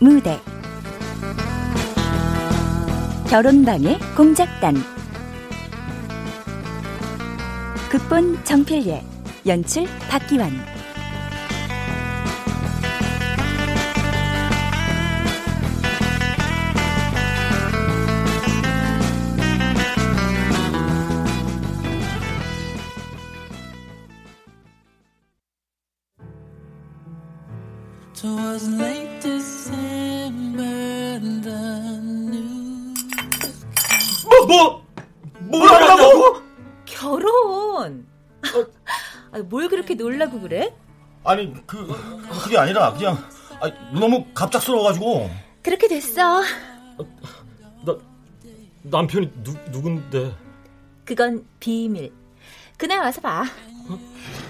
무대. 결혼방의 공작단. 극본 정필예 연출 박기환 그렇게 놀라고 그래? 아니 그 그게 아니라 그냥 아니, 너무 갑작스러워가지고. 그렇게 됐어. 나 남편이 누 누군데? 그건 비밀. 그날 와서 봐.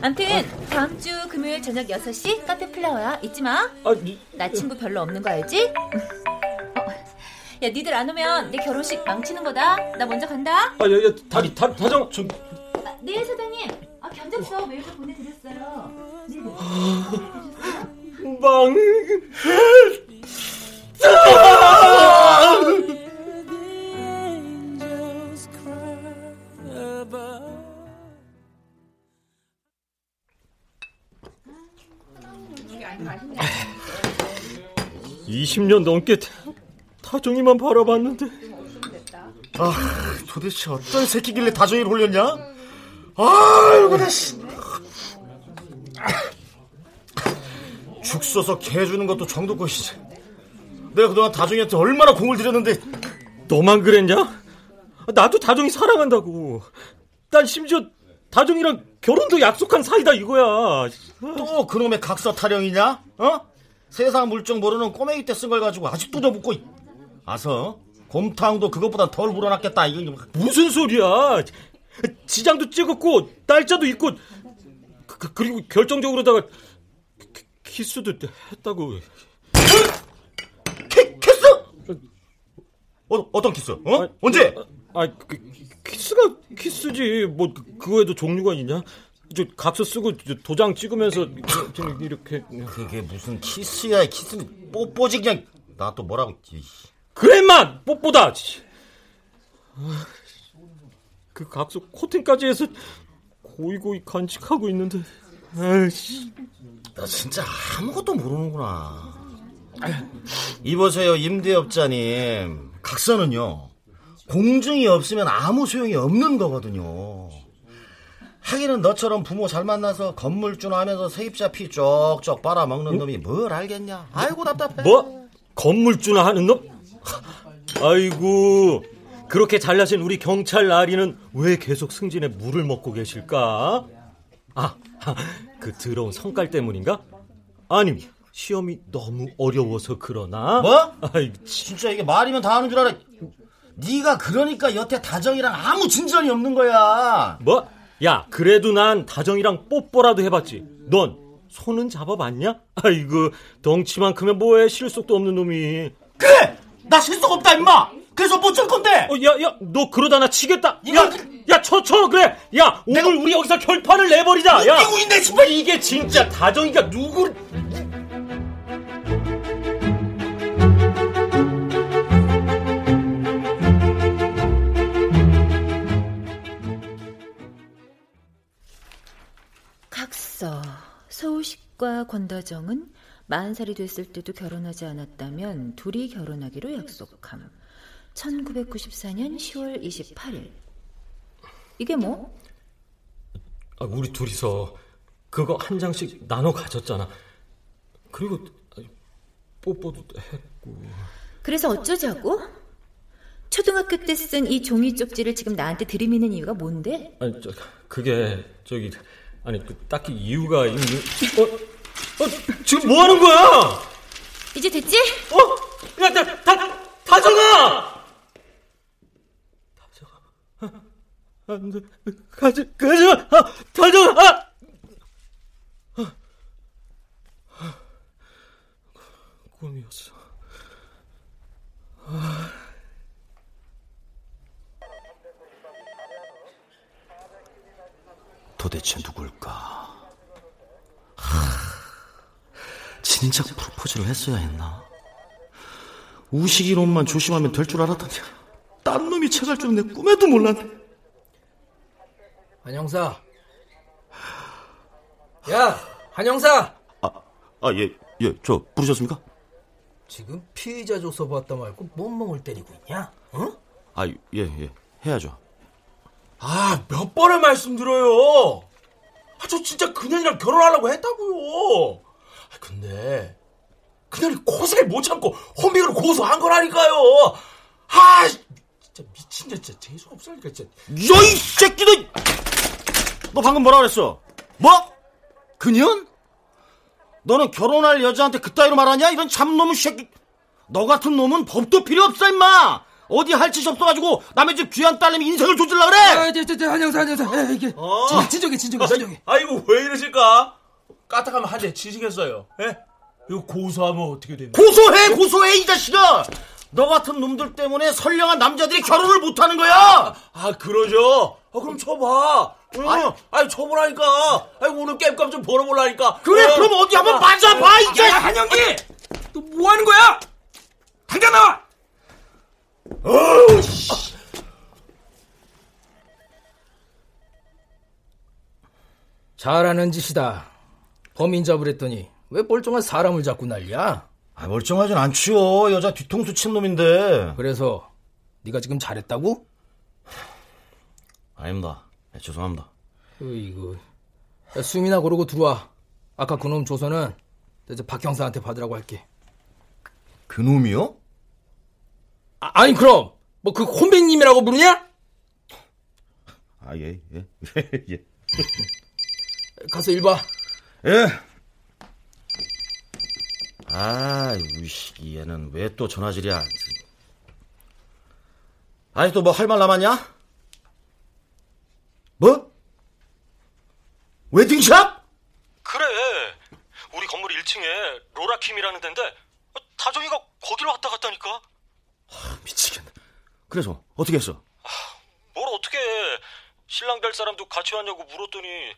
암튼 다음 주 금요일 저녁 6시 카페 플라워야 잊지 마. 아, 나 친구 별로 없는 거 알지? 어, 야 니들 안 오면 내 결혼식 망치는 거다. 나 먼저 간다. 아, 야, 야, 다, 다, 다정, 좀. 아, 네 사장님. 아, 견적서 메일로 보내드렸어요. 네. 망. 이십 년 넘게 다정이만 바라봤는데. 아, 도대체 어떤 새끼길래 다정이를 올렸냐? 아유, 그래, 씨. 죽 써서 개 주는 것도 정도 것이지. 내가 그동안 다정이한테 얼마나 공을 들였는데. 너만 그랬냐? 나도 다정이 사랑한다고. 난 심지어 다정이랑 결혼도 약속한 사이다 이거야. 또 그놈의 각서 타령이냐? 어? 세상 물정 모르는 꼬맹이 때 쓴 걸 가지고 아직도 저 묻고 아서 곰탕도 그것보다 덜 불어났겠다 이거 무슨 소리야 지장도 찍었고 날짜도 있고 그, 그 리고 결정적으로다가 키스도 했다고 키, 키스? 어, 어떤 키스? 어? 아, 언제? 아, 아 그, 키스가 키스지 뭐 그 거에도 종류가 있냐? 저 각서 쓰고 도장 찍으면서 이렇게 그게 무슨 키스야 키스는 뽀뽀지 그냥 나 또 뭐라고 그래 마 뽀뽀다 그 각서 코팅까지 해서 고이고이 간직하고 있는데 아이씨 나 진짜 아무것도 모르는구나 이보세요 임대업자님 각서는요 공증이 없으면 아무 소용이 없는 거거든요 하기는 너처럼 부모 잘 만나서 건물주나 하면서 세입자 피 쪽쪽 빨아먹는 응? 놈이 뭘 알겠냐? 아이고 답답해. 뭐? 건물주나 하는 놈? 아이고 그렇게 잘나신 우리 경찰 나리는 왜 계속 승진에 물을 먹고 계실까? 아, 그 더러운 성깔 때문인가? 아니면 시험이 너무 어려워서 그러나? 뭐? 아이, 진짜 이게 말이면 다 하는 줄 알아. 네가 그러니까 여태 다정이랑 아무 진전이 없는 거야. 뭐? 야, 그래도 난 다정이랑 뽀뽀라도 해봤지. 넌 손은 잡아봤냐? 아이고, 덩치만큼은 뭐해 실속도 없는 놈이. 그래! 나 실속 없다, 임마! 그래서 못줄 건데! 어, 야, 야, 너 그러다 나 치겠다! 야, 야, 쳐, 쳐, 그래! 야, 오늘 내가... 우리 여기서 결판을 내버리자! 야! 있네, 정말! 이게 진짜 다정이가 누구 서우식과 권다정은 만 살이 됐을 때도 결혼하지 않았다면 둘이 결혼하기로 약속함. 1994년 10월 28일. 이게 뭐? 아, 우리 둘이서 그거 한 장씩 나눠 가졌잖아. 그리고 뽀뽀도 했고. 그래서 어쩌자고? 초등학교 때 쓴 이 종이 쪽지를 지금 나한테 들이미는 이유가 뭔데? 아니, 저, 그게 저기 아니 그 딱히 이유가 있는 어? 어 지금 뭐 하는 거야? 이제 됐지? 어? 야, 다, 다, 다정아! 다정아. 가지, 가지 마! 아, 다정아! 아! 아. 꿈이었어. 아. 도대체 누굴까? 하, 진작 프로포즈를 했어야 했나? 우식이 놈만 조심하면 될 줄 알았더니 딴 놈이 채갈 줄은 내 꿈에도 몰랐네. 한영사. 야, 한영사. 아, 아, 예, 예, 저 부르셨습니까? 지금 피의자 조서 봤다 말고 몸멍을 때리고 있냐? 어? 아, 예, 예, 해야죠. 아, 몇 번을 말씀드려요. 아, 저 진짜 그년이랑 결혼하려고 했다고요. 아, 근데 그년이 고생을 못 참고 혼비를 고소한 거라니까요. 아, 진짜 미친 게 진짜 재수가 없으니까 진짜. 야이 새끼 너! 너 방금 뭐라 그랬어? 뭐? 그년? 너는 결혼할 여자한테 그따위로 말하냐? 이런 참놈의 새끼. 너 같은 놈은 법도 필요 없어 임마. 어디 할 짓이 없어가지고 남의 집 귀한 딸내미 인생을 조질라 그래? 아, 저, 저, 저, 한영사, 한영사. 에, 이게. 어. 진- 진정해, 진정해, 진정해. 아이고 왜 이러실까? 까딱하면 한대 치시겠어요. 예? 이거 고소하면 어떻게 됩니까? 고소해 고소해 이 자식아. 너 같은 놈들 때문에 선량한 남자들이 결혼을 못하는 거야. 아 그러죠? 아 그럼 쳐봐. 응. 아니. 아니 쳐보라니까. 아니 오늘 깹값 좀 벌어보라니까. 그래 어. 그럼 어디 한번 맞아 봐 이 야, 자식. 한영기! 너 뭐 하는 거야? 당장 나와! 잘하는 짓이다. 범인 잡으랬더니 왜 멀쩡한 사람을 잡고 난리야? 아, 멀쩡하진 않지요. 여자 뒤통수 친 놈인데. 그래서 네가 지금 잘했다고? 아닙니다. 네, 죄송합니다. 야, 숨이나 고르고 들어와. 아까 그놈 조서는 이제 박 형사한테 받으라고 할게. 그 놈이요? 아, 아니 그럼 뭐 그 혼백님이라고 부르냐? 아, 예, 예. 예. 가서 일 봐. 예. 아, 얘는 왜 또 전화질이야? 또뭐할 말 남았냐? 뭐? 웨딩샵? 그래. 우리 건물 1층에 로라킴이라는 데인데 다정이가 거기로 왔다 갔다니까. 미치겠네. 그래서, 어떻게 했어? 뭘 어떻게 해. 신랑 될 사람도 같이 왔냐고 물었더니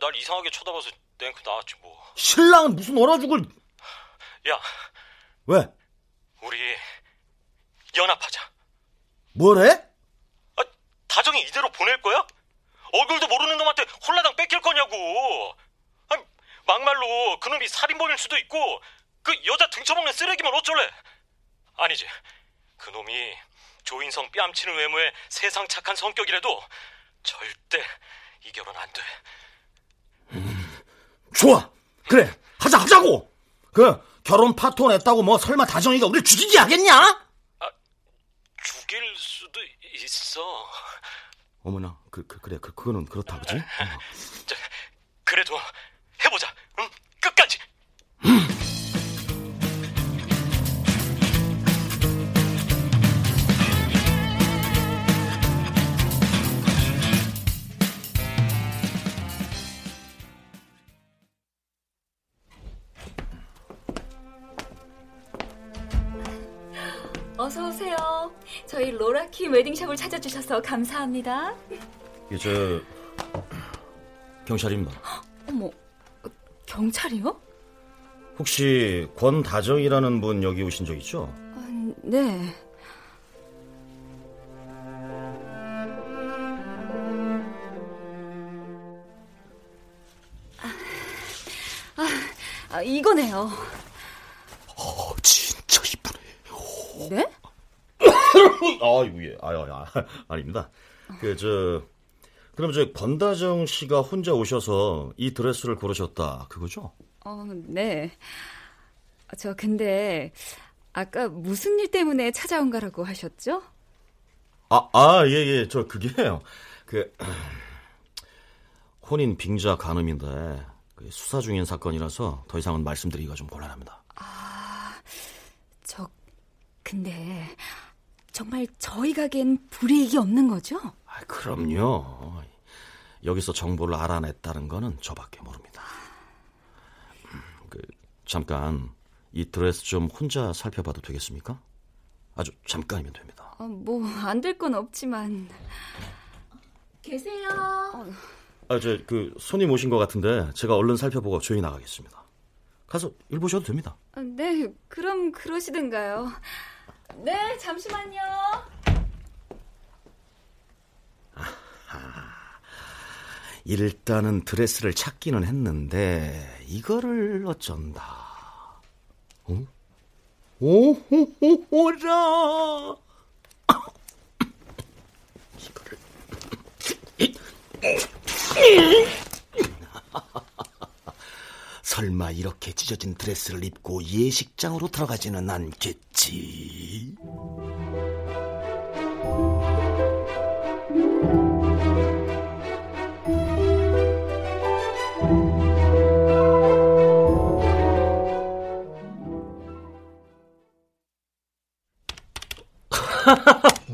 날 이상하게 쳐다봐서 땡크 나왔지 뭐. 신랑은 무슨 얼어 죽을, 야, 왜? 우리 연합하자. 뭐래? 아, 다정이 이대로 보낼 거야? 얼굴도 모르는 놈한테 홀라당 뺏길 거냐고. 아니, 막말로 그놈이 살인범일 수도 있고 그 여자 등쳐먹는 쓰레기면 어쩔래? 아니지. 그놈이 조인성 뺨치는 외모에 세상 착한 성격이라도 절대 이 결혼 안 돼. 좋아. 그래. 하자, 하자고! 그, 결혼 파토 냈다고 뭐 설마 다정이가 우리 죽이지 하겠냐? 죽일 수도 있어. 어머나, 그, 그, 그 래, 그, 그거는 그렇다, 그지? 자, 그래도 해보자. 응? 끝까지. 어서 오세요. 저희 로라킴 웨딩샵을 찾아주셔서 감사합니다. 예, 저, 경찰입니다. 어머, 경찰이요? 혹시 권다정이라는 분 여기 오신 적 있죠? 아, 네. 아, 아, 이거네요. 어, 진짜 이쁘네. 네? 아이고, 예. 아유, 아, 아닙니다. 그, 저, 그럼 저 권다정 씨가 혼자 오셔서 이 드레스를 고르셨다. 그거죠? 어, 네. 저 근데 아까 무슨 일 때문에 찾아온가라고 하셨죠? 아, 아, 예, 예. 저 그게요. 그, 혼인 빙자 간음인데, 그 수사 중인 사건이라서 더 이상은 말씀드리기가 좀 곤란합니다. 저 근데 정말 저희 가게엔 불이익이 없는 거죠? 아, 그럼요. 여기서 정보를 알아냈다는 거는 저밖에 모릅니다. 음, 그, 잠깐, 이 드레스 좀 혼자 살펴봐도 되겠습니까? 아주 잠깐이면 됩니다. 어, 뭐안 될 건 없지만 계세요. 아, 저, 그, 손님 오신 것 같은데, 제가 얼른 살펴보고 조용히 나가겠습니다. 가서 일 보셔도 됩니다. 아, 네, 그럼 그러시든가요. 네, 잠시만요. 일단은 드레스를 찾기는 했는데 이거를 어쩐다. 어? 오호호호라. 이거를 설마 이렇게 찢어진 드레스를 입고 예식장으로 들어가지는 않겠지.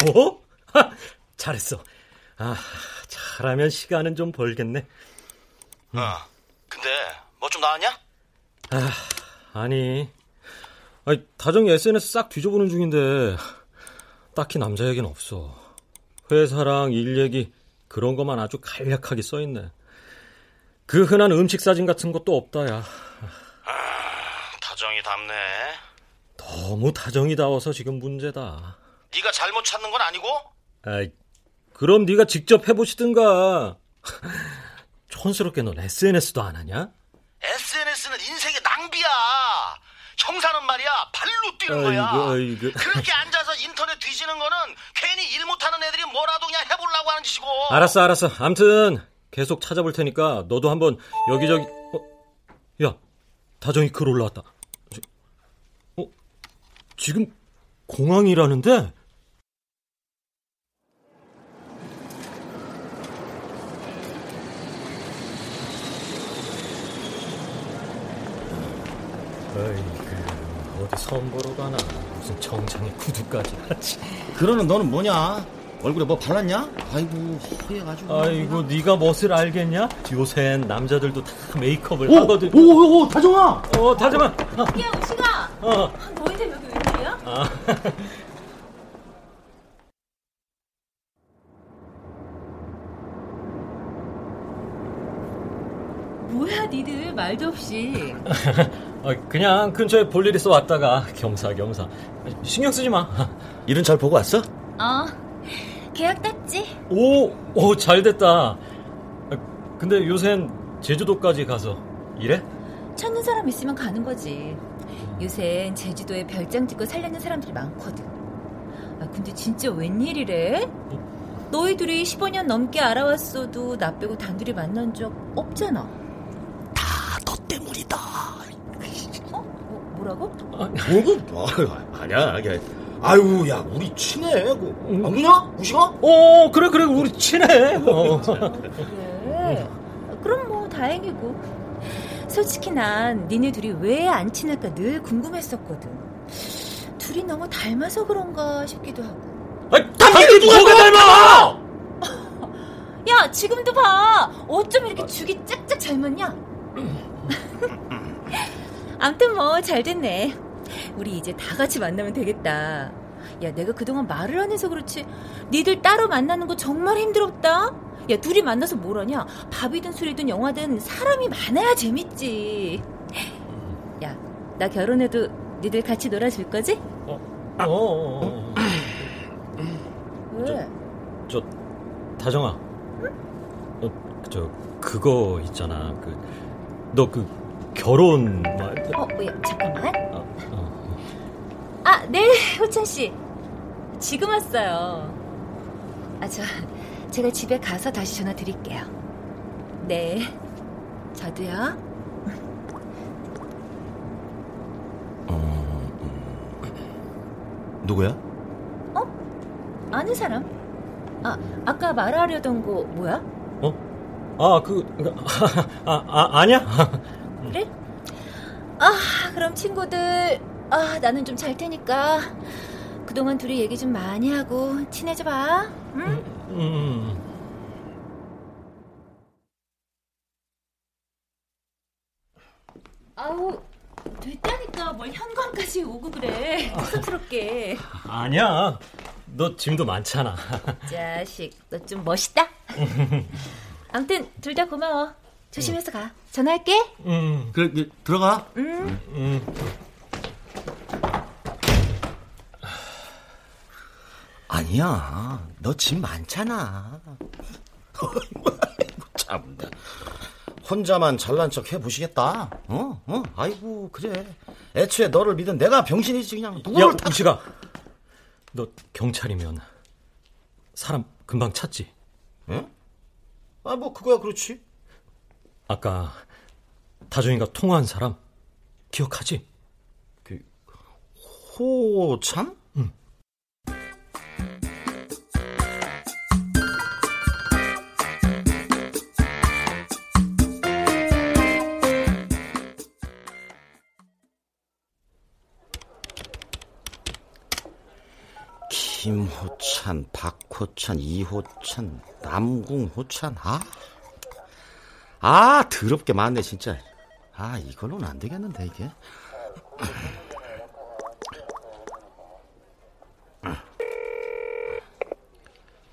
뭐? 잘했어. 아, 잘하면 시간은 좀 벌겠네. 어, 근데 뭐 좀 나왔냐? 아, 아니. 아니, 다정이 SNS 싹 뒤져보는 중인데, 딱히 남자 얘기는 없어. 회사랑 일 얘기, 그런 것만 아주 간략하게 써있네. 그 흔한 음식 사진 같은 것도 없다, 야. 다정이 답네. 너무 다정이다워서 지금 문제다. 네가 잘못 찾는 건 아니고? 아이, 그럼 네가 직접 해보시든가. 촌스럽게 넌 SNS도 안 하냐? SNS는 인생의 낭비야. 형사는 말이야 발로 뛰는 거야. 아이고, 아이고. 그렇게 앉아서 인터넷 뒤지는 거는 괜히 일 못하는 애들이 뭐라도 그냥 해보려고 하는 짓이고. 알았어, 알았어. 암튼 계속 찾아볼 테니까 너도 한번 여기저기. 어, 야, 다정이 글 올라왔다. 저, 어, 지금 공항이라는데? 어디 선보러 가나 무슨 정장에 구두까지 하지. 그러는 너는 뭐냐? 얼굴에 뭐 발랐냐? 아이고 허해가지고. 아이고 네가 멋을 알겠냐? 요샌 남자들도 다 메이크업을 오, 하거든. 오, 오, 오, 다정아. 어, 다정아. 야, 우식아. 어. 너희들 여기 웬일이야? 아. 뭐야, 니들 말도 없이. 어, 그냥 근처에 볼일 있어 왔다가 겸사겸사. 신경 쓰지 마. 일은 잘 보고 왔어? 어, 계약 땄지? 오, 오, 잘 됐다. 근데 요샌 제주도까지 가서 일해? 찾는 사람 있으면 가는 거지. 요새 제주도에 별장 짓고 살려는 사람들이 많거든. 아, 근데 진짜 웬일이래? 너희 둘이 15년 넘게 알아왔어도 나 빼고 단둘이 만난 적 없잖아. 뭐, 뭐라고? 뭐고? 아, 아니야, 아니야. 아유, 야, 우리 친해. 그, 아, 누나? 우식아? 어, 그래, 그래, 우리 친해. 어. 그래. 그럼 뭐 다행이고. 솔직히 난 니네 둘이 왜 안 친할까 늘 궁금했었거든. 둘이 너무 닮아서 그런가 싶기도 하고. 아니, 당연히 누가 닮아! 야, 지금도 봐. 어쩜 이렇게 죽이 짝짝 잘 맞냐? 암튼 뭐 잘 됐네. 우리 이제 다 같이 만나면 되겠다. 야, 내가 그동안 말을 안 해서 그렇지. 니들 따로 만나는 거 정말 힘들었다. 야, 둘이 만나서 뭘 하냐? 밥이든 술이든 영화든 사람이 많아야 재밌지. 야, 나 결혼해도 니들 같이 놀아줄 거지? 어, 어, 어. 왜? 저, 다정아. 어, 저, 그거 있잖아. 그, 너 그, 결혼 말. 어, 야, 잠깐만. 어, 어. 아, 네, 호찬 씨. 지금 왔어요. 아, 저, 제가 집에 가서 다시 전화 드릴게요. 네. 저도요. 누구야? 아는 사람? 아, 아까 말하려던 거 뭐야? 어? 아, 그, 아, 아, 아니야? 그래? 아, 그럼 친구들, 아, 나는 좀 잘 테니까 그동안 둘이 얘기 좀 많이 하고 친해져 봐. 응? 음. 아우, 됐다니까 뭘 현관까지 오고 그래. 쑥스럽게. 아니야. 너 짐도 많잖아. 자식, 너 좀 멋있다. 아무튼 둘 다 고마워. 조심해서 가. 전화할게. 음, 그래, 그, 들어가. 응. 음. 아니야. 너 집 많잖아. 참. 혼자만 잘난 척 해보시겠다. 어? 어? 아이고, 그래. 애초에 너를 믿은 내가 병신이지, 그냥. 야, 누구를 탓- 우식아. 너 경찰이면 사람 금방 찾지? 응? 아, 뭐, 그거야, 그렇지. 아까 다정이가 통화한 사람 기억하지? 호참? 김호찬, 박호찬, 이호찬, 남궁호찬, 아. 아, 더럽게 많네, 진짜. 아, 이걸로는 안 되겠는데, 이게.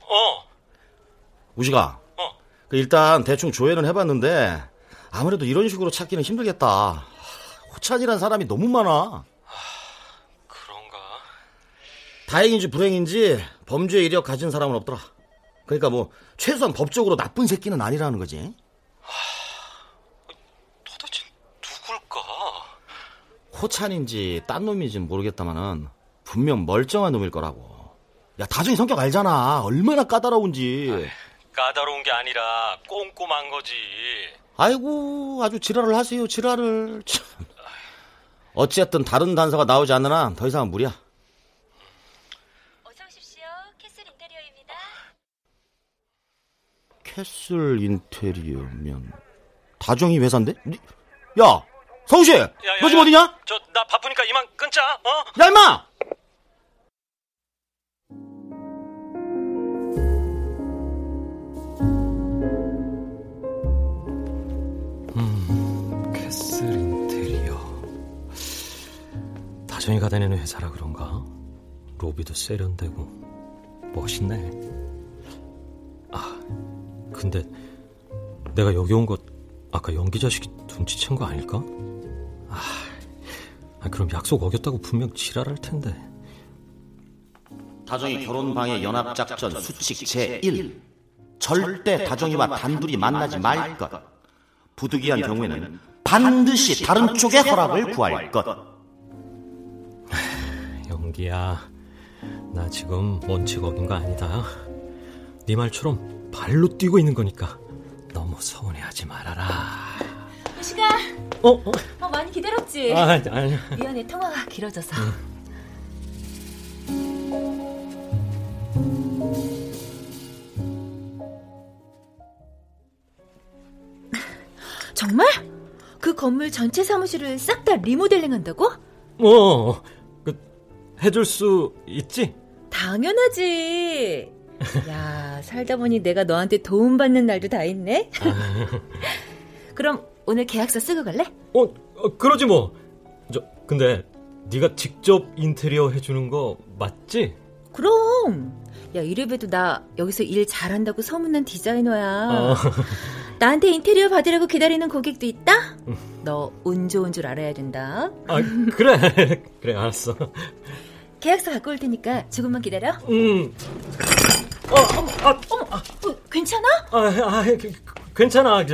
어. 우식아. 어. 그 일단 대충 조회는 해봤는데 아무래도 이런 식으로 찾기는 힘들겠다. 호찬이란 사람이 너무 많아. 그런가? 다행인지 불행인지 범죄 이력 가진 사람은 없더라. 그러니까 뭐 최소한 법적으로 나쁜 새끼는 아니라는 거지. 도대체 누굴까? 호찬인지 딴 놈인지는 모르겠다마는 분명 멀쩡한 놈일 거라고. 야 다정이 성격 알잖아. 얼마나 까다로운지. 까다로운 게 아니라 꼼꼼한 거지. 아이고 아주 지랄을 하세요 지랄을. 참. 어쨌든 다른 단서가 나오지 한더 이상은 무리야. 어서 오십시오. 캐슬 인테리어입니다. 캐슬 인테리어면 다정이 회사인데? 니- 야 성우씨 너 지금 어디냐? 저 나 바쁘니까 이만 끊자. 어? 야 임마! 캐슬 인테리어. 다정이가 다니는 회사라 그런가? 로비도 세련되고 멋있네. 아, 근데 내가 여기 온 것 아까 연기 자식이 눈치챈 거 아닐까? 아, 아, 그럼 약속 어겼다고 분명 지랄할 텐데. 다정이 결혼 방해 연합 작전 수칙 제1 절대 다정이와 단둘이 만나지 말 것. 부득이한 경우에는 반드시 다른 쪽의 허락을 구할 것. 연기야, 나 지금 원칙 어긴 거 아니다. 네 말처럼 발로 뛰고 있는 거니까 너무 서운해하지 말아라. 우식아, 어? 어? 어, 많이 기다렸지? 아, 아니. 미안해, 통화가 길어져서. 정말? 그 건물 전체 사무실을 싹 다 리모델링 한다고? 뭐, 그, 해줄 수 있지? 당연하지. 야, 살다 보니 내가 너한테 도움받는 날도 다 있네. 그럼 오늘 계약서 쓰고 갈래? 어, 어, 그러지 뭐. 저, 근데 네가 직접 인테리어 해주는 거 맞지? 그럼. 야, 이래봬도 나 여기서 일 잘한다고 소문난 디자이너야. 어. 나한테 인테리어 받으라고 기다리는 고객도 있다? 너 운 좋은 줄 알아야 된다. 아, 그래. 그래, 알았어. 계약서 갖고 올 테니까 조금만 기다려. 음. 어, 어머, 아, 어머, 어, 괜찮아? 아, 아, 그, 그, 괜찮아.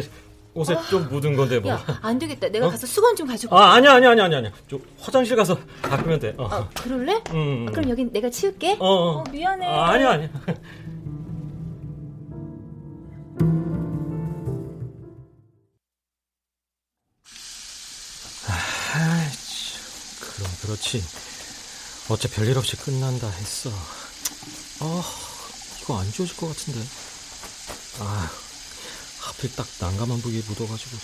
옷에 좀 묻은 건데 뭐. 야, 안 되겠다. 내가 가서 수건 좀 가지고. 아, 아니야, 아니야, 아니야, 아니야. 저 화장실 가서 닦으면 돼. 어. 아, 그럴래? 음. 아, 그럼 여긴 내가 치울게. 어, 어. 어, 미안해. 아, 아니야, 아니야. 아, 그럼 그렇지. 어째 별일 없이 끝난다 했어. 아, 이거 안 지워질 것 같은데. 아, 하필 딱 난감한 부위에 묻어가지고.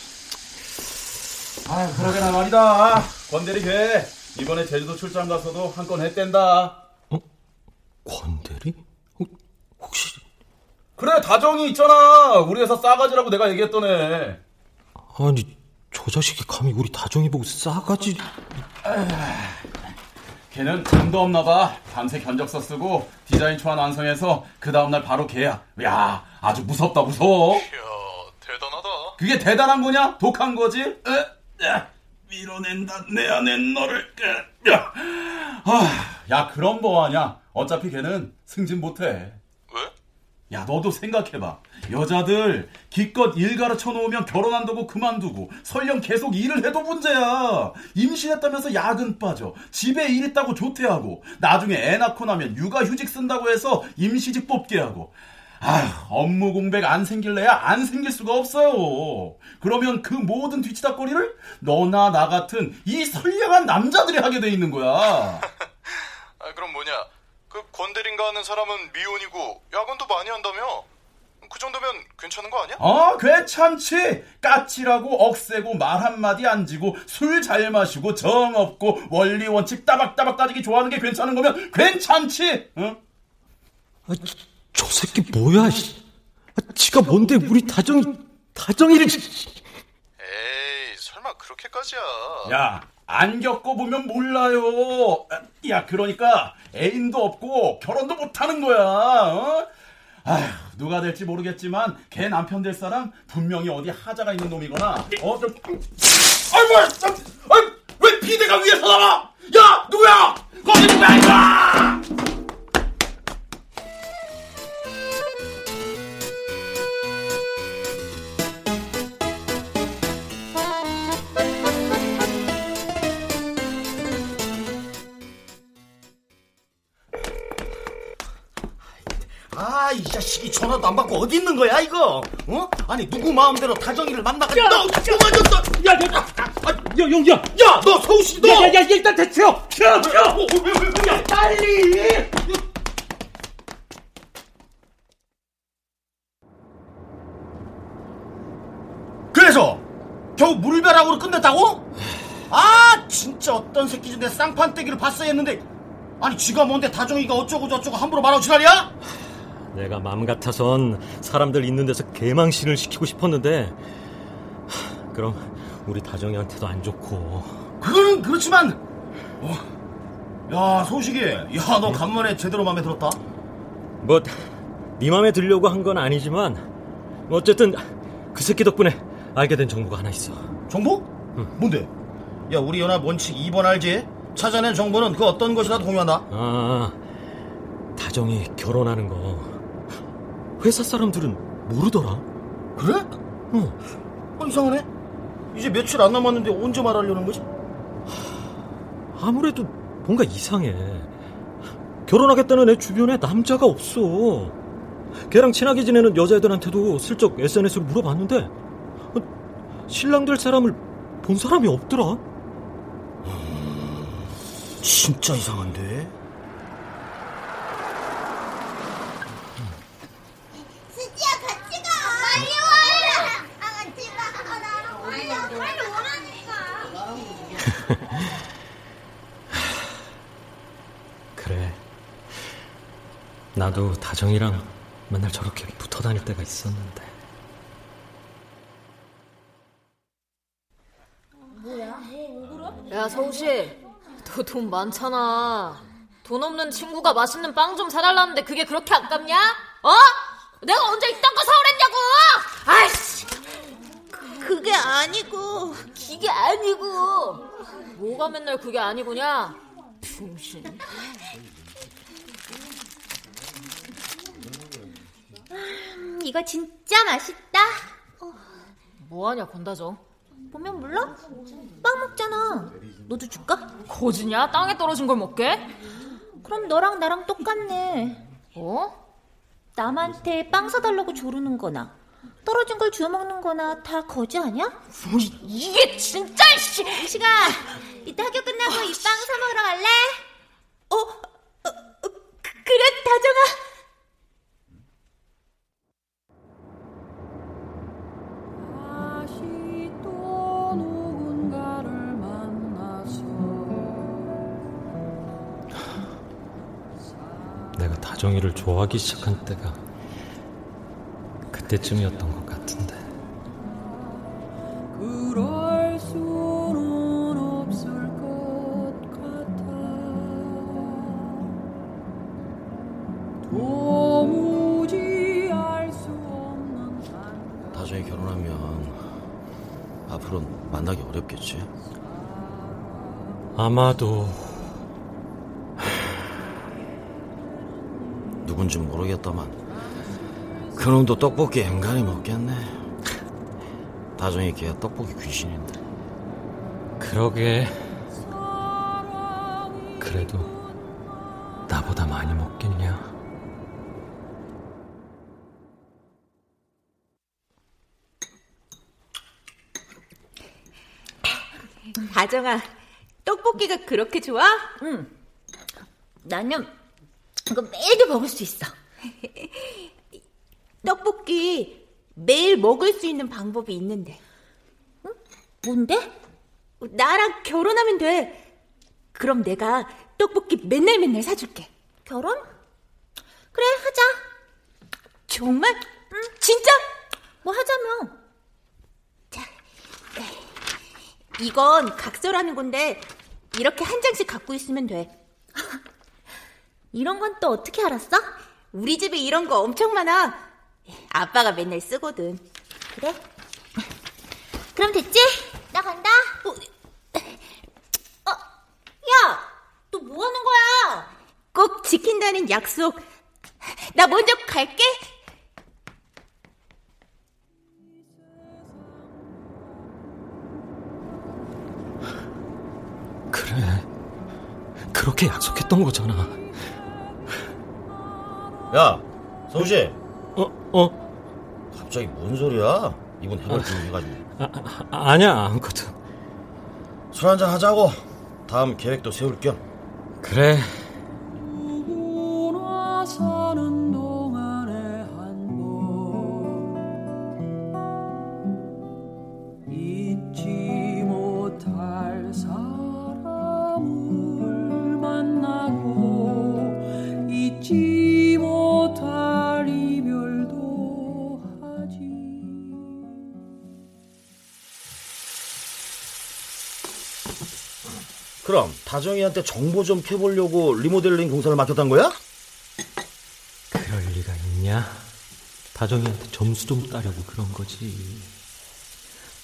아, 그러게나 말이다. 권대리 걔 이번에 제주도 출장 가서도 한 건 했댄다. 권대리? 어, 혹시 그래, 다정이 있잖아. 우리 회사 싸가지라고 내가 얘기했던 애. 아니 저 자식이 감히 우리 다정이 보고 싸가지 걔는 잠도 없나 봐. 밤새 견적서 쓰고 디자인 초안 완성해서 그 다음날 바로 걔야. 야, 아주 무섭다, 무서워. 그게 대단한 거냐? 독한 거지? 에? 에. 밀어낸다 내 안에 너를 야, 아, 야 그럼 뭐하냐 어차피 걔는 승진 못해 왜? 야 너도 생각해봐 여자들 기껏 일 가르쳐 놓으면 결혼한다고 그만두고 설령 계속 일을 해도 문제야 임신했다면서 야근 빠져 집에 일 있다고 조퇴하고 나중에 애 낳고 나면 육아휴직 쓴다고 해서 임시직 뽑게 하고 아휴, 업무 공백 안 생길래야 안 생길 수가 없어요. 그러면 그 모든 뒤치다거리를 너나 나 같은 이 선량한 남자들이 하게 돼 있는 거야. 아, 그럼 뭐냐? 그 권대린가 하는 사람은 미혼이고 야근도 많이 한다며? 그 정도면 괜찮은 거 아니야? 어, 괜찮지. 까칠하고 억세고 말 한마디 안 지고 술 잘 마시고 정 없고 원리 원칙 따박따박 따지기 좋아하는 게 괜찮은 거면 괜찮지. 응? 아, 저 새끼 뭐야? 아, 지가 뭔데 우리 다정이 다정이를 에이, 설마 그렇게까지야. 야, 안 겪어보면 몰라요. 야, 그러니까 애인도 없고 결혼도 못하는 거야. 어? 아휴, 누가 될지 모르겠지만 걔 남편 될 사람 분명히 어디 하자가 있는 놈이거나 어, 저, 아이고, 저, 아이, 왜 비대가 위에서 나와? 야, 누구야? 거기 누구야, 이거! 자식이 전화도 안 받고 어디 있는 거야, 이거? 어? 아니, 누구 마음대로 다정이를 만나가지고. 야, 너, 그만뒀어! 야, 야, 야, 야, 용기야. 야, 너 서울시 너! 야, 야, 야, 일단 대체요. 야, 야. 야, 빨리! 그래서 겨우 물벼락으로 끝냈다고? 아 진짜 어떤 새끼지 내 쌍판떼기를 봤어야 했는데 아니 쥐가 뭔데 다정이가 어쩌고 저쩌고 함부로 말하고 지랄이야? 내가 맘 같아선 사람들 있는 데서 개망신을 시키고 싶었는데 하, 그럼 우리 다정이한테도 안 좋고 그거는 그렇지만 어. 야 소식이 야 너 간만에 제대로 마음에 들었다 뭐 네 맘에 들려고 한 건 아니지만 어쨌든 그 새끼 덕분에 알게 된 정보가 하나 있어 정보? 뭔데? 야 우리 연합 원칙 2번 알지? 찾아낸 정보는 그 어떤 것이라도 공유한다 아 다정이 결혼하는 거 회사 사람들은 모르더라 그래? 어. 어, 이상하네 이제 며칠 안 남았는데 언제 말하려는 거지? 아무래도 뭔가 이상해 결혼하겠다는 애 주변에 남자가 없어 걔랑 친하게 지내는 여자애들한테도 슬쩍 SNS로 물어봤는데 어, 신랑 될 사람을 본 사람이 없더라 진짜 이상한데? 수지야 같이 가. 빨리 와. 아, 같이 가. 아, 나랑 빨리 빨리 오라니까. 그래 나도 다정이랑 맨날 저렇게 붙어 다닐 때가 있었는데 야 서우씨 너 돈 많잖아 돈 없는 친구가 맛있는 빵 좀 사달라는데 그게 그렇게 아깝냐? 어? 내가 언제 이딴 거 사오랬냐고 아이씨 그게 아니고. 이게 아니고 뭐가 맨날 그게 아니고냐 병신 음, 이거 진짜 맛있다. 뭐하냐 건다져 보면 몰라? 빵 먹잖아. 너도 줄까? 거지냐? 땅에 떨어진 걸 먹게? 그럼 너랑 나랑 똑같네. 어? 남한테 빵 사달라고 조르는 거나 떨어진 걸 주워 먹는 거나 다 거지 아니야? 뭐 이게 진짜 씨 이시가 이따 학교 끝나고 이빵사 먹으러 갈래? 어? 어, 어, 그- 그래 다정아. 다시 또 누군가를 만나서 내가 다정이를 좋아하기 시작한 때가 그때쯤이었던 것 같은데. 그럴 수는 없을 것 같아. 도무지 알수 없는 단 다정이 결혼하면 앞으로 만나기 어렵겠지? 아마도. 누군지 모르겠다만 그놈도 떡볶이 앵간히 먹겠네. 다정이 걔 떡볶이 귀신인데. 그러게. 그래도 나보다 많이 먹겠냐? 다정아, 떡볶이가 그렇게 좋아? 응. 나는 이거 매일도 먹을 수 있어. 떡볶이 매일 먹을 수 있는 방법이 있는데. 응? 뭔데? 나랑 결혼하면 돼. 그럼 내가 떡볶이 맨날 맨날 사줄게. 결혼? 그래, 하자. 정말? 응, 진짜? 뭐 하자며. 자, 이건 각서라는 건데 이렇게 한 장씩 갖고 있으면 돼. 이런 건 또 어떻게 알았어? 우리 집에 이런 거 엄청 많아. 아빠가 맨날 쓰거든. 그래? 그럼 됐지? 나 간다. 어, 어, 야, 너 뭐 하는 거야? 꼭 지킨다는 약속. 나 먼저 갈게. 그래. 그렇게 약속했던 거잖아. 야, 성우 씨. 어, 어? 갑자기 뭔 소리야? 이분 해결좀 해가지고. 아, 아, 아니야, 아무것도. 술 한잔 하자고. 다음 계획도 세울 겸. 그래. 다정이한테 정보 좀 캐보려고 리모델링 공사를 맡겼단 거야? 그럴 리가 있냐? 다정이한테 점수 좀 따려고 그런 거지.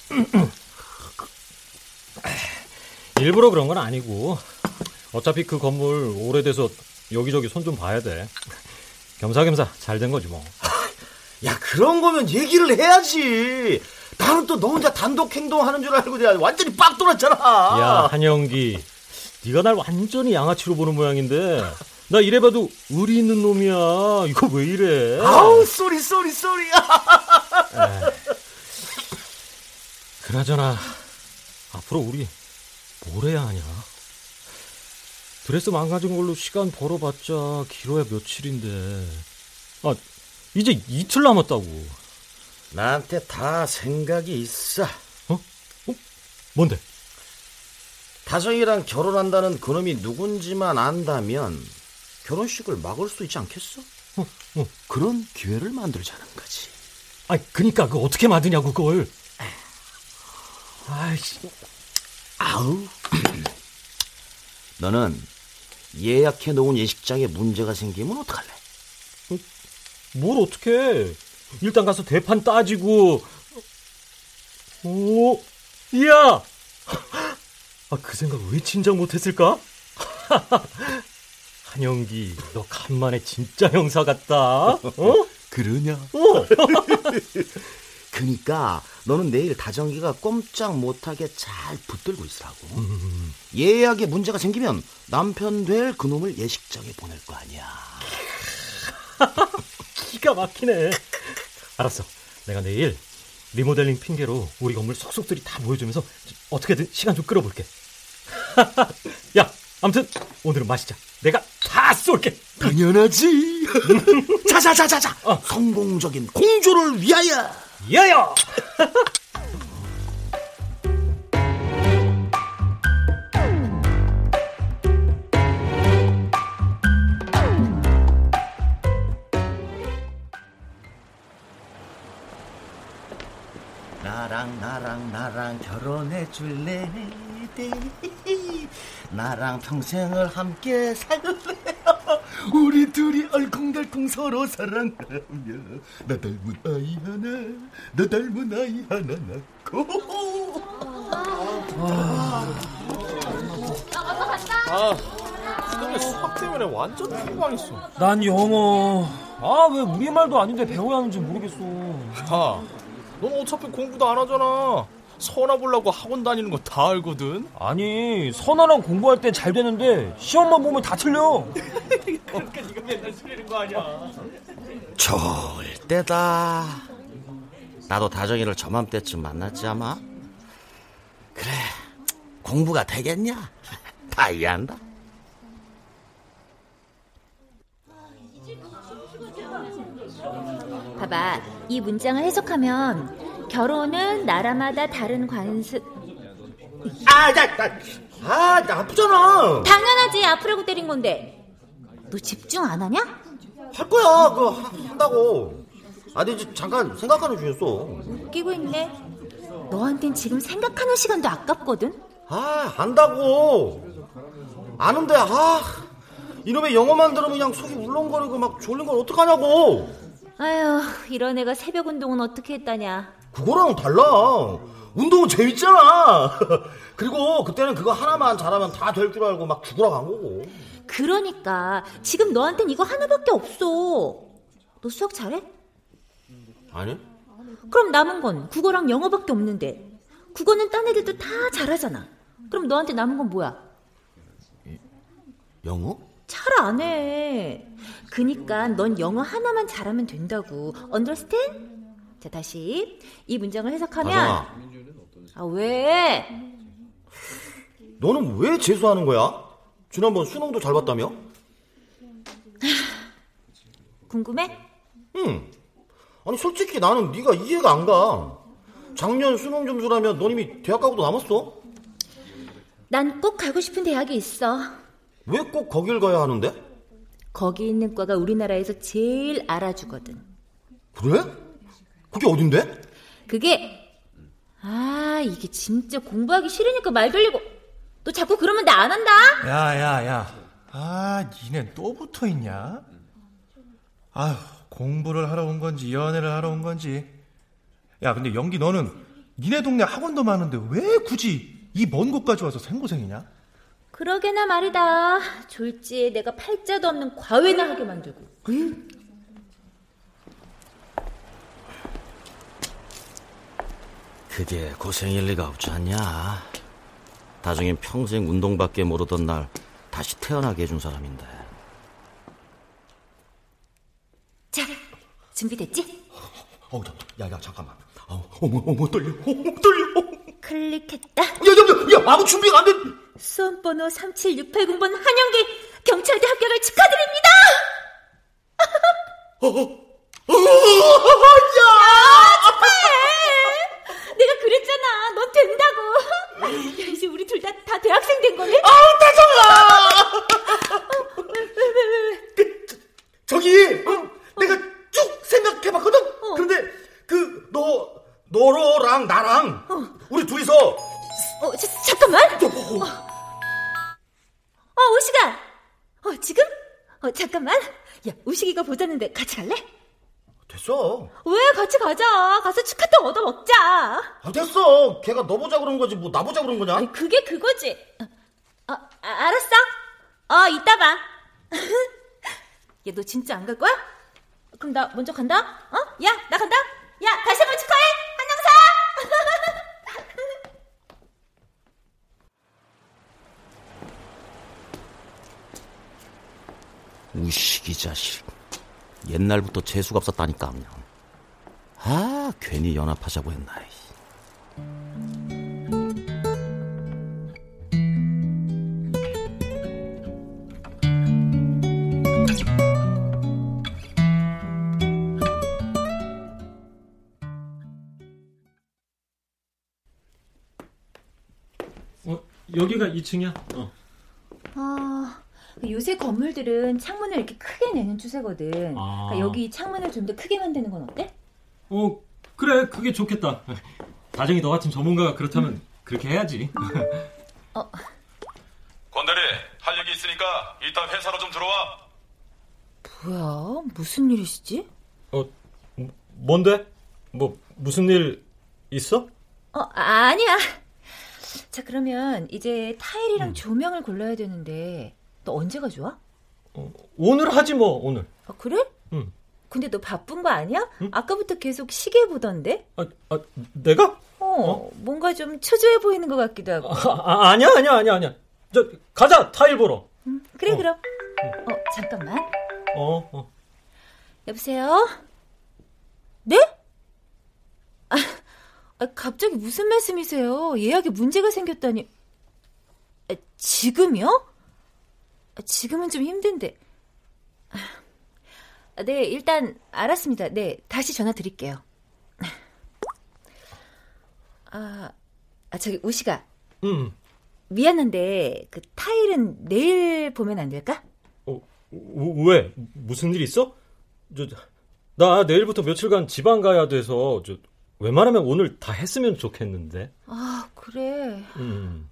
일부러 그런 건 아니고 어차피 그 건물 오래돼서 여기저기 손 좀 봐야 돼. 겸사겸사 잘 된 거지 뭐. 야 그런 거면 얘기를 해야지. 나는 또 너 혼자 단독 행동하는 줄 알고 내가 완전히 빡 돌았잖아. 야 한영기, 네가 날 완전히 양아치로 보는 모양인데 나 이래봐도 의리 있는 놈이야. 이거 왜 이래? 아우 sorry sorry sorry. 그나저나 앞으로 우리 뭘 해야 하냐? 드레스 망가진 걸로 시간 벌어봤자 길어야 며칠인데 아 이제 이틀 남았다고 나한테 다 생각이 있어. 뭔데? 다정이랑 결혼한다는 그놈이 누군지만 안다면 결혼식을 막을 수 있지 않겠어? 그런 기회를 만들자는 거지. 아 그니까 그 어떻게 만드냐고 그걸 아이씨 아우. 너는 예약해 놓은 예식장에 문제가 생기면 어떡할래? 뭘 어떻게 일단 가서 대판 따지고 오 이야 아 그 생각 왜 진작 못했을까 한영기 너 간만에 진짜 형사 같다 어 그러냐? 어. 그니까 너는 내일 다정이가 꼼짝 못하게 잘 붙들고 있으라고. 예약에 문제가 생기면 남편 될 그놈을 예식장에 보낼 거 아니야. 기가 막히네 알았어 내가 내일 리모델링 핑계로 우리 건물 속속들이 다 보여주면서 어떻게든 시간 좀 끌어볼게 야 아무튼 오늘은 마시자 내가 다 쏠게 당연하지. 자자자자자. 성공적인 공조를 위하여. 예요. 나랑 나랑 나랑 결혼해 줄래? 나랑 평생을 함께 살래? 우리 둘이 알콩달콩 서로 사랑하며 나 닮은 아이 하나, 너 닮은 아이 하나 낳고. 아, 근데 수학 때문에 완전 폭망했어. 난 영어. 아, 왜 우리말도 아닌데 배워야 하는지 모르겠어. 야, 넌 어차피 공부도 안 하잖아. 선아 보려고 학원 다니는 거 다 알거든. 아니, 선아랑 공부할 땐잘 되는데 시험만 보면 다 틀려. 그러니까 네가 맨날 술리는 거 아니야. 때다. 나도 다정이를 저맘때쯤 만났지 아마. 그래, 공부가 되겠냐? 다 이해한다. 봐봐, 이 문장을 해석하면 결혼은 나라마다 다른 관습. 아, 나, 나, 아, 나 아프잖아. 당연하지, 아프라고 때린 건데. 너 집중 안 하냐? 할 거야, 그거 하- 한다고. 아, 근데 이제 잠깐 생각하는 중이었어. 웃기고 있네. 너한텐 지금 생각하는 시간도 아깝거든. 아, 안다고. 아는데, 아, 이놈의 영어만 들으면 그냥 속이 울렁거리고 막 졸린 걸 어떡하냐고. 아휴, 이런 애가 새벽 운동은 어떻게 했다냐. 그거랑은 달라. 운동은 재밌잖아. 그리고 그때는 그거 하나만 잘하면 다 될 줄 알고 막 죽으러 간 거고. 그러니까 지금 너한텐 이거 하나밖에 없어. 너 수학 잘해? 아니? 그럼 남은 건 국어랑 영어밖에 없는데. 국어는 딴 애들도 다 잘하잖아. 그럼 너한테 남은 건 뭐야? 영어? 잘 안 해. 그니까 넌 영어 하나만 잘하면 된다고. 언더스탠? 자, 다시 이 문장을 해석하면 다정아, 아, 왜? 너는 왜 재수하는 거야? 지난번 수능도 잘 봤다며? 궁금해? 응. 아니 솔직히 나는 네가 이해가 안 가. 작년 수능 점수라면 넌 이미 대학 가고도 남았어. 난 꼭 가고 싶은 대학이 있어. 왜 꼭 거길 가야 하는데? 거기 있는 과가 우리나라에서 제일 알아주거든. 그래? 그게 어딘데? 그게 아 이게 진짜 공부하기 싫으니까 말 돌리고 너 자꾸 그러면 나 안 한다. 야, 야, 야. 아, 니네 또 붙어 있냐? 아휴, 공부를 하러 온 건지, 연애를 하러 온 건지. 야, 근데 연기 너는 니네 동네 학원도 많은데 왜 굳이 이 먼 곳까지 와서 생고생이냐? 그러게나 말이다. 졸지에 내가 팔자도 없는 과외나 하게 만들고. 으 그게 고생일 리가 없지 않냐. 나중에 평생 운동밖에 모르던 날 다시 태어나게 해준 사람인데. 자 준비됐지? 어, 야, 야, 잠깐만. 어, 어머, 어머, 떨려. 어머, 떨려. 클릭했다. 야, 야, 야, 야, 아무 준비가 안 돼. 수험번호 37680번 한영기 경찰대 합격을 축하드립니다. 아, 축하해. 내가 그랬잖아. 넌 된다고. 야, 이제 우리 둘 다 다 대학생 된 거네. 아우, 다정아! 저기, 어? 내가 쭉 생각해봤거든? 그런데, 그, 너, 너로랑 나랑, 우리 둘이서, 어, 자, 잠깐만. 어, 어, 우식아. 어, 지금? 어, 잠깐만. 야, 우식이가 보자는데 같이 갈래? 됐어. 왜 같이 가자. 가서 축하통 얻어 먹자. 아, 됐어. 걔가 너 보자 그런 거지, 뭐, 나 보자 그런 거냐? 아니, 그게 그거지. 어, 아, 알았어. 어, 이따 봐. 야, 너 진짜 안 갈 거야? 그럼 나 먼저 간다. 어? 야, 나 간다. 야, 다시 한번 축하해. 한영사. 우식이 자식. 옛날부터 재수가 없었다니까, 그냥. 아, 괜히 연합하자고 했나. 이. 어, 여기가 2층이야? 어. 아, 요새 건물들은 창문을 이렇게 크게 내는 추세거든. 아. 그러니까 여기 창문을 좀 더 크게 만드는 건 어때? 어, 그래, 그게 좋겠다. 다정이 너 같은 전문가가 그렇다면 그렇게 해야지. 권대리 할 얘기 있으니까 이따 회사로 좀 들어와. 뭐야? 무슨 일이시지? 어, 뭔데? 뭐, 무슨 일 있어? 어, 아니야. 자, 그러면 이제 타일이랑 조명을 골라야 되는데 너 언제가 좋아? 오늘 하지 뭐 오늘. 아, 그래? 응. 근데 너 바쁜 거 아니야? 아까부터 계속 시계 보던데? 아, 아 내가? 어, 뭔가 좀 초조해 보이는 것 같기도 하고. 아, 아 니야 아니야 아니야 아니야. 저 가자 타일 보러. 그래, 그럼. 어, 잠깐만. 어 어. 여보세요? 네? 아, 아, 갑자기 무슨 말씀이세요? 예약에 문제가 생겼다니. 아, 지금이요? 아, 지금은 좀 힘든데. 아, 네, 일단 알았습니다. 네, 다시 전화 드릴게요. 아, 아 저기 우시가 음. 미안한데 그 타일은 내일 보면 안 될까? 어, 왜? 무슨 일 있어? 저, 나 내일부터 며칠간 지방 가야 돼서 저 웬만하면 오늘 다 했으면 좋겠는데. 아, 그래. 음.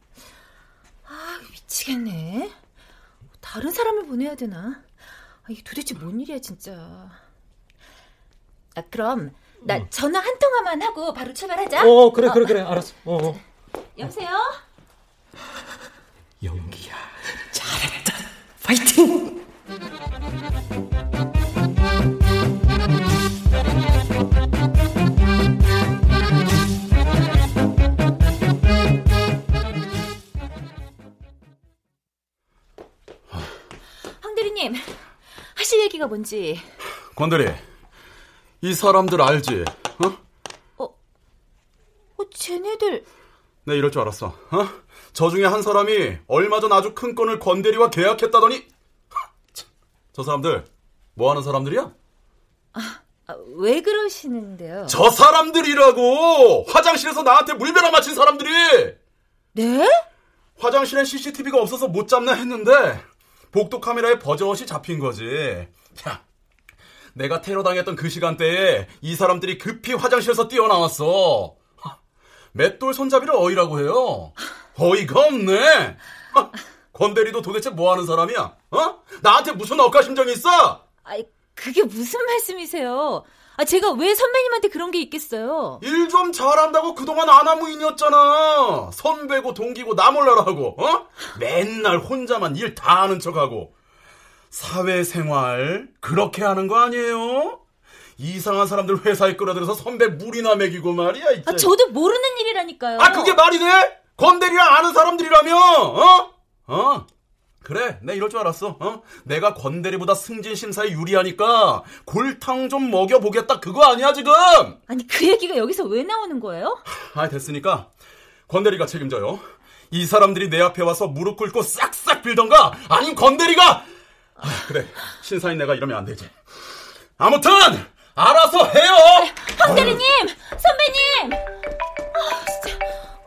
아, 미치겠네. 다른 사람을 보내야 되나? 아, 이게 도대체 뭔 일이야, 진짜. 아, 그럼 나 전화 한 통화만 하고 바로 출발하자. 어, 그래, 그래, 그래. 알았어. 어, 어. 여보세요? 연기야. 잘했다. 파이팅! 황 대리님, 하실 얘기가 뭔지. 권대리, 이 사람들 알지? 어? 어, 쟤네들. 내 이럴 줄 알았어. 어? 저 중에 한 사람이 얼마 전 아주 큰 건을 권대리와 계약했다더니 참, 저 사람들 뭐 하는 사람들이야? 아, 왜 그러시는데요? 저 사람들이라고 화장실에서 나한테 물벼락 맞힌 사람들이 네? 화장실엔 CCTV가 없어서 못 잡나 했는데 복도 카메라에 버젓이 잡힌 거지. 야, 내가 테러 당했던 그 시간대에 이 사람들이 급히 화장실에서 뛰어나왔어. 하, 맷돌 손잡이를 어이라고 해요. 어이가 없네. 하, 권대리도 도대체 뭐 하는 사람이야? 어? 나한테 무슨 억가심정이 있어? 아이, 그게 무슨 말씀이세요? 아, 제가 왜 선배님한테 그런 게 있겠어요? 일 좀 잘한다고 그동안 아나무인이었잖아. 선배고 동기고 나 몰라라 하고, 어? 맨날 혼자만 일 다 하는 척하고. 사회생활 그렇게 하는 거 아니에요? 이상한 사람들 회사에 끌어들여서 선배 물이나 먹이고 말이야. 이제. 아, 저도 모르는 일이라니까요. 아, 그게 말이 돼? 건대리랑 아는 사람들이라며, 어? 어? 그래, 내 이럴 줄 알았어. 어? 내가 권대리보다 승진 심사에 유리하니까 골탕 좀 먹여보겠다 그거 아니야 지금? 아니 그 얘기가 여기서 왜 나오는 거예요? 아, 됐으니까 권대리가 책임져요. 이 사람들이 내 앞에 와서 무릎 꿇고 싹싹 빌던가 아닌 권대리가 아, 그래 신사인 내가 이러면 안 되지. 아무튼 알아서 해요. 황 대리님, 선배님. 아, 진짜.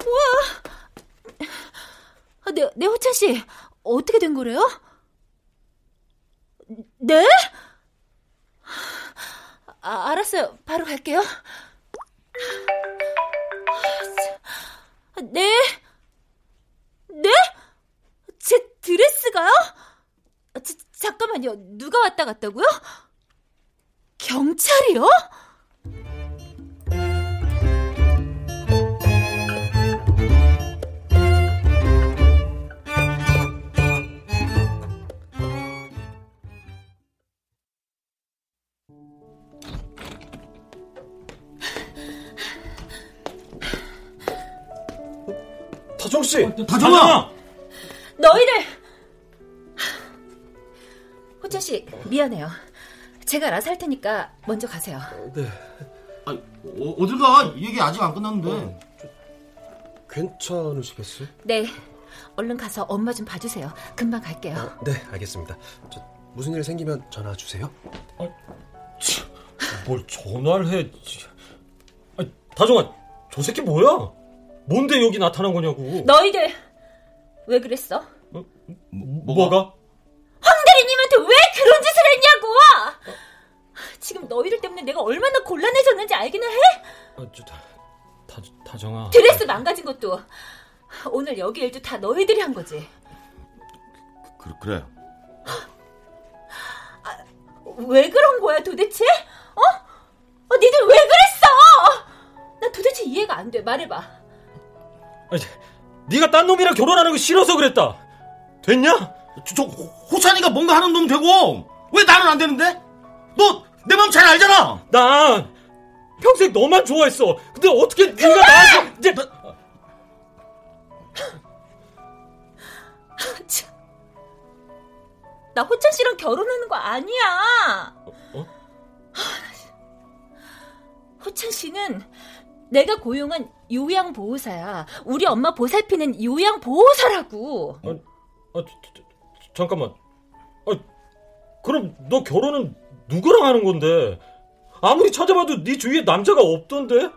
우와. 아, 네, 네 호찬 씨. 어떻게 된 거래요? 네? 아, 알았어요. 바로 갈게요. 네? 네? 제 드레스가요? 자, 잠깐만요. 누가 왔다 갔다고요? 경찰이요? 다정 씨, 다정아! 너희들! 호찬 씨, 미안해요. 제가 알아서 할 테니까 먼저 가세요. 네. 아, 어, 어딜 가? 얘기 아직 안 끝났는데. 괜찮으시겠어요? 네. 얼른 가서 엄마 좀 봐주세요. 금방 갈게요. 네, 알겠습니다. 저, 무슨 일 생기면 전화 주세요. 뭘 전화를 해? 아, 다정아, 저 새끼 뭐야? 뭔데 여기 나타난 거냐고? 너희들 왜 그랬어? 뭐가? 황 대리님한테 왜 그런 짓을 했냐고! 지금 너희들 때문에 내가 얼마나 곤란해졌는지 알기는 해? 아, 저, 다, 다, 다정아. 드레스 망가진 것도 오늘 여기 일도 다 너희들이 한 거지. 그, 그래. 왜 그런 거야 도대체? 어? 어 니들 왜 그랬어? 나 도대체 이해가 안 돼. 말해봐. 아니, 네가 딴 놈이랑 결혼하는 거 싫어서 그랬다. 됐냐? 저, 저 호찬이가 뭔가 하는 놈 되고 왜 나는 안 되는데? 너 내 마음 잘 알잖아. 난 평생 너만 좋아했어. 근데 어떻게 네가 나한테 이제 나 호찬 씨랑 결혼하는 거 아니야. 어? 호찬 씨는 내가 고용한 요양보호사야. 우리 엄마 보살피는 요양보호사라고. 아, 아, 저, 저, 잠깐만. 아, 그럼 너 결혼은 누구랑 하는 건데? 아무리 찾아봐도 네 주위에 남자가 없던데?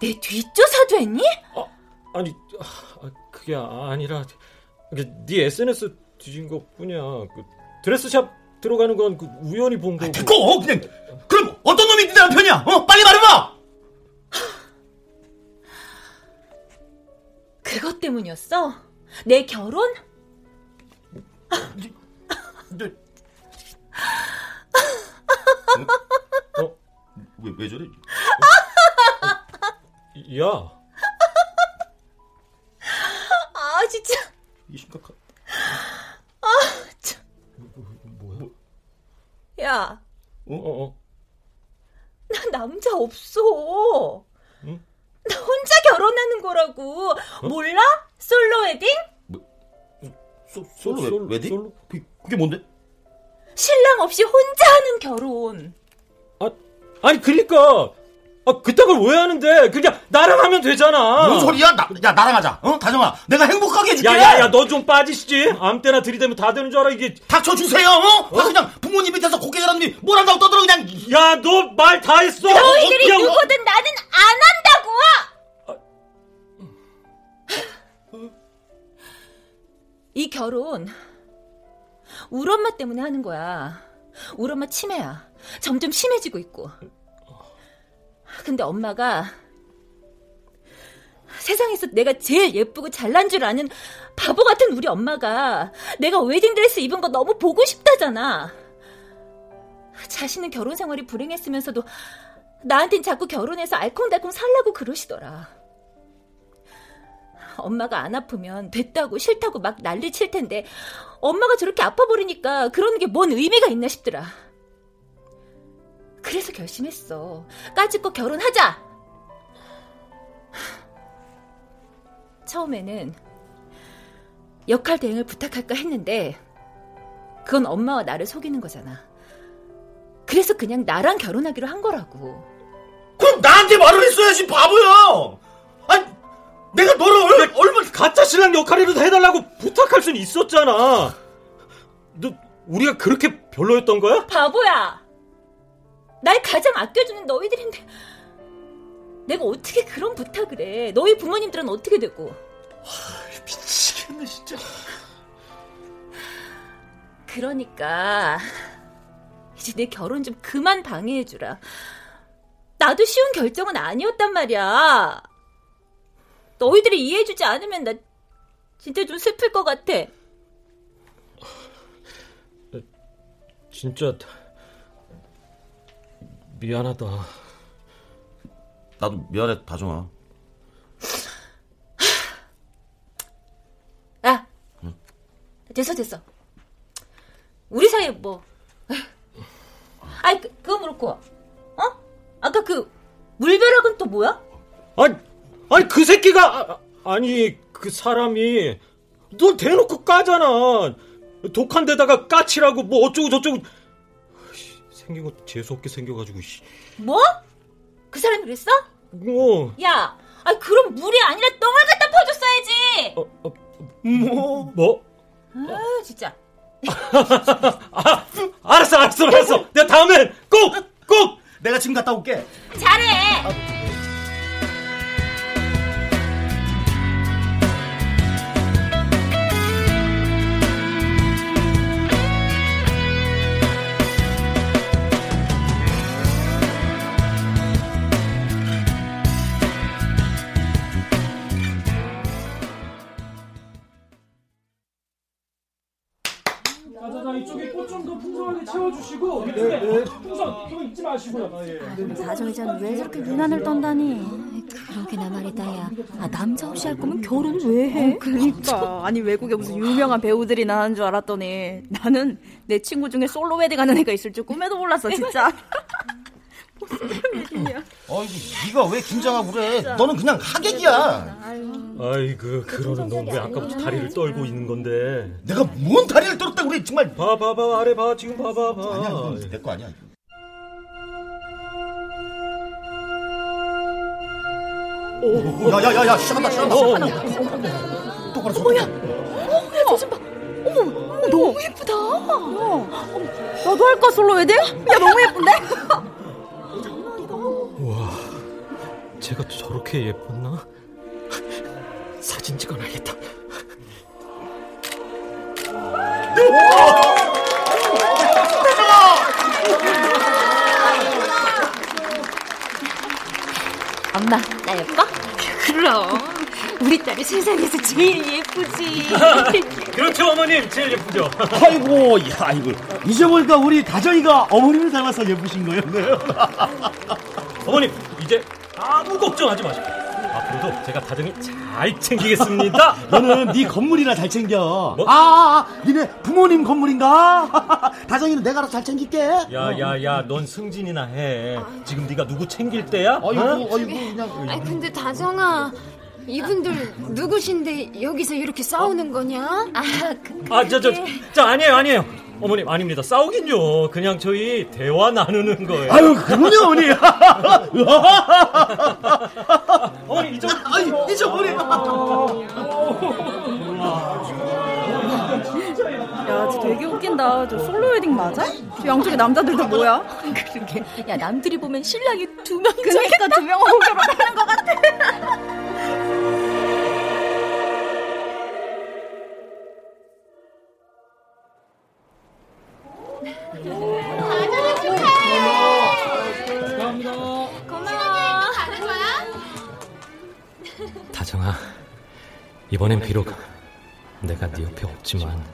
내 뒷조사도 했니? 아, 아니, 아, 그게 아니라 그, 네 SNS 뒤진 것 뿐이야. 그 드레스샵 들어가는 건 그 우연히 본 거고. 됐고 그냥 그럼 어떤 놈이 네 남편이야? 어 빨리 말해봐. 때문이었어? 내 결혼? 어? 왜, 왜 저래? 야. 아 진짜. 이 심각한. 아 참. 뭐 야? 야. 어? 어? 어? 나 남자 없어. 응? 나 혼자 결혼하는 거라고. 어? 몰라? 솔로 웨딩? 소, 솔로, 솔로 웨딩? 솔로? 그게, 그게 뭔데? 신랑 없이 혼자 하는 결혼. 아, 아니 그러니까 아 그딴 걸 왜 하는데? 그냥 나랑 하면 되잖아. 뭔 소리야? 나, 야 나랑 하자. 어 다정아, 내가 행복하게 해줄게. 야 야 야, 너 좀 빠지시지. 아무 때나 들이대면 다 되는 줄 알아 이게. 닥쳐주세요. 어? 어? 그냥 부모님 밑에서 고개 자라님이 뭘 한다고 떠들어 그냥. 야, 너 말 다 했어. 너희들이 어. 누구든 나는 안 이 결혼 우리 엄마 때문에 하는 거야. 우리 엄마 치매야. 점점 심해지고 있고. 근데 엄마가 세상에서 내가 제일 예쁘고 잘난 줄 아는 바보 같은 우리 엄마가 내가 웨딩드레스 입은 거 너무 보고 싶다잖아. 자신은 결혼 생활이 불행했으면서도 나한텐 자꾸 결혼해서 알콩달콩 살라고 그러시더라. 엄마가 안 아프면 됐다고 싫다고 막 난리 칠 텐데 엄마가 저렇게 아파 버리니까 그러는 게 뭔 의미가 있나 싶더라. 그래서 결심했어. 까짓거 결혼하자. 처음에는 역할 대행을 부탁할까 했는데 그건 엄마와 나를 속이는 거잖아. 그래서 그냥 나랑 결혼하기로 한 거라고. 그럼 나한테 말을 했어야지 바보야. 아니 내가 너를 얼, 얼마나 가짜 신랑 역할이라도 해달라고 부탁할 수는 있었잖아. 너 우리가 그렇게 별로였던 거야? 바보야. 날 가장 아껴주는 너희들인데 내가 어떻게 그런 부탁을 해? 너희 부모님들은 어떻게 되고? 와, 미치겠네 진짜. 그러니까 이제 내 결혼 좀 그만 방해해주라. 나도 쉬운 결정은 아니었단 말이야. 너희들이 이해해주지 않으면 나 진짜 좀 슬플 것 같아. 진짜 미안하다. 나도 미안해, 다정아. 야, 응? 됐어, 됐어. 우리 사이에 뭐. 아니, 그, 그건 그렇고. 어? 아까 그, 물벼락은 또 뭐야? 아니, 아니, 그 새끼가, 아, 아니, 그 사람이, 너 대놓고 까잖아. 독한 데다가 까치라고, 뭐 어쩌고 저쩌고. 생긴 거 재수 없게 생겨가지고. 뭐? 그 사람이 그랬어? 어. 야, 아 그럼 물이 아니라 똥을 갖다 퍼줬어야지. 어, 어, 뭐? 뭐? 아 진짜. 아, 알았어, 알았어, 알았어. 내가 다음엔 꼭, 꼭. 내가 지금 갔다 올게. 잘해. 아, 채워주시고 네, 네. 풍선 그거 잊지 마시고요. 자정이 전 왜 저렇게 유난을 떤다니? 그러게나 말이다, 야. 아, 남자 없이 할 거면 결혼을 왜 해? 어, 그러니까. 아니, 외국에 무슨 유명한 배우들이 나는 줄 알았더니 나는 내 친구 중에 솔로 웨딩 하는 애가 있을 줄 꿈에도 몰랐어, 진짜. 어이구, 네가 왜 긴장하고 그래? 너는 그냥 하객이야. 아이고, 그러는 넌 왜 아까부터 다리를 떨고 있는 건데? 내가 뭔 다리를 떨었다고 그래, 정말. 봐, 봐, 봐, 아래 봐, 지금 봐, 봐, 봐. 아니야, 내 거 아니야. 오, 야, 야, 야, 야, 시작한다, 시작한다. 똑바로 서. 뭐야? 어, 야, 저좀 봐. 어머, 너무 예쁘다. 어머, 나도 할까, 솔로 웨딩? 야, 너무 예쁜데? 제가 저렇게 예뻤나? 사진 찍어놔야겠다. 엄마, 나 예뻐? 그럼. 우리 딸이 세상에서 제일 예쁘지. 그렇죠, 어머님. 제일 예쁘죠. 아이고, 야, 이거. 이제 보니까 우리 다정이가 어머님을 닮아서 예쁘신 거였네요. 어머님, 이제 아무 걱정하지 마시고. 앞으로도 제가 다정히 잘 챙기겠습니다. 너는 네 건물이나 잘 챙겨. 뭐? 아, 아, 아, 니네 부모님 건물인가? 다정이는 내가 알아서 잘 챙길게. 야, 야, 야, 넌 승진이나 해. 지금 네가 누구 챙길 때야? 아이고, 어? 아이고, 그냥. 아니 근데 다정아 이분들 누구신데 여기서 이렇게 싸우는 거냐? 아, 그, 아, 저, 저, 저, 아니에요, 아니에요. 어머님, 아닙니다. 싸우긴요. 그냥 저희 대화 나누는 거예요. 아유, 그럼요, 어머니. 어머니, 이쪽. 아유, 이쪽, 어머니. 야, 쟤 되게 웃긴다. 저 솔로 웨딩 맞아? 저 양쪽에 남자들도 뭐야? 그러게. 야, 남들이 보면 신랑이 두 명. 그러니까 두 명하고 결혼하는 것 같아. 이번엔 비록 내가 네 옆에 없지만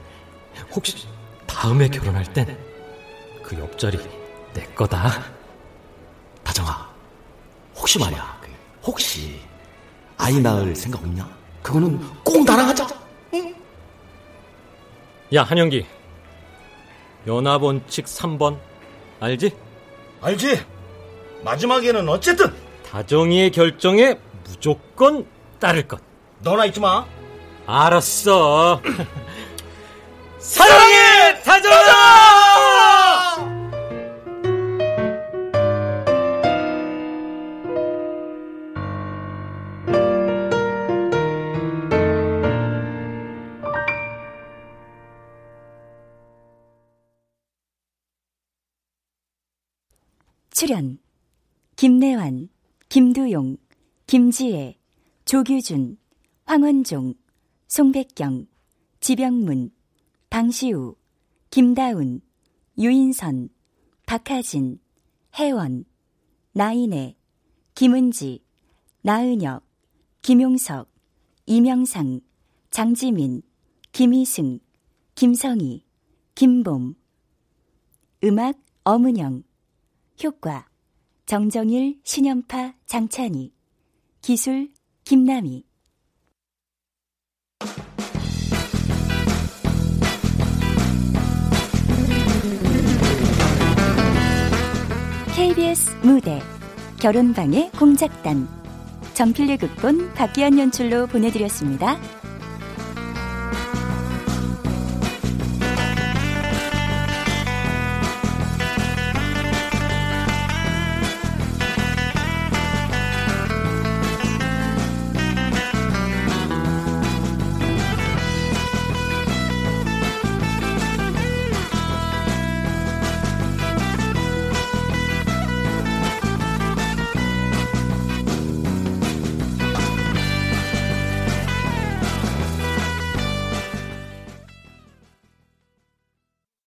혹시 다음에 결혼할 땐 그 옆자리 내 거다. 다정아, 혹시 말이야. 혹시 아이 낳을 생각 없냐? 그거는 꼭 나랑 하자. 야, 한영기. 연합 원칙 3번 알지? 알지? 마지막에는 어쨌든 다정이의 결정에 무조건 따를 것. 너나 잊지 마. 알았어. 사랑해, 다정아! 출연 김내환, 김두용, 김지혜, 조규준, 황원종, 송백경, 지병문, 방시우, 김다운, 유인선, 박하진, 혜원, 나인애, 김은지, 나은혁, 김용석, 이명상, 장지민, 김희승, 김성희, 김봄. 음악 어문영. 효과 정정일, 신연파, 장찬희. 기술 김남희 KBS 무대 결혼방의 공작단 전필리 극본 박기현 연출로 보내드렸습니다.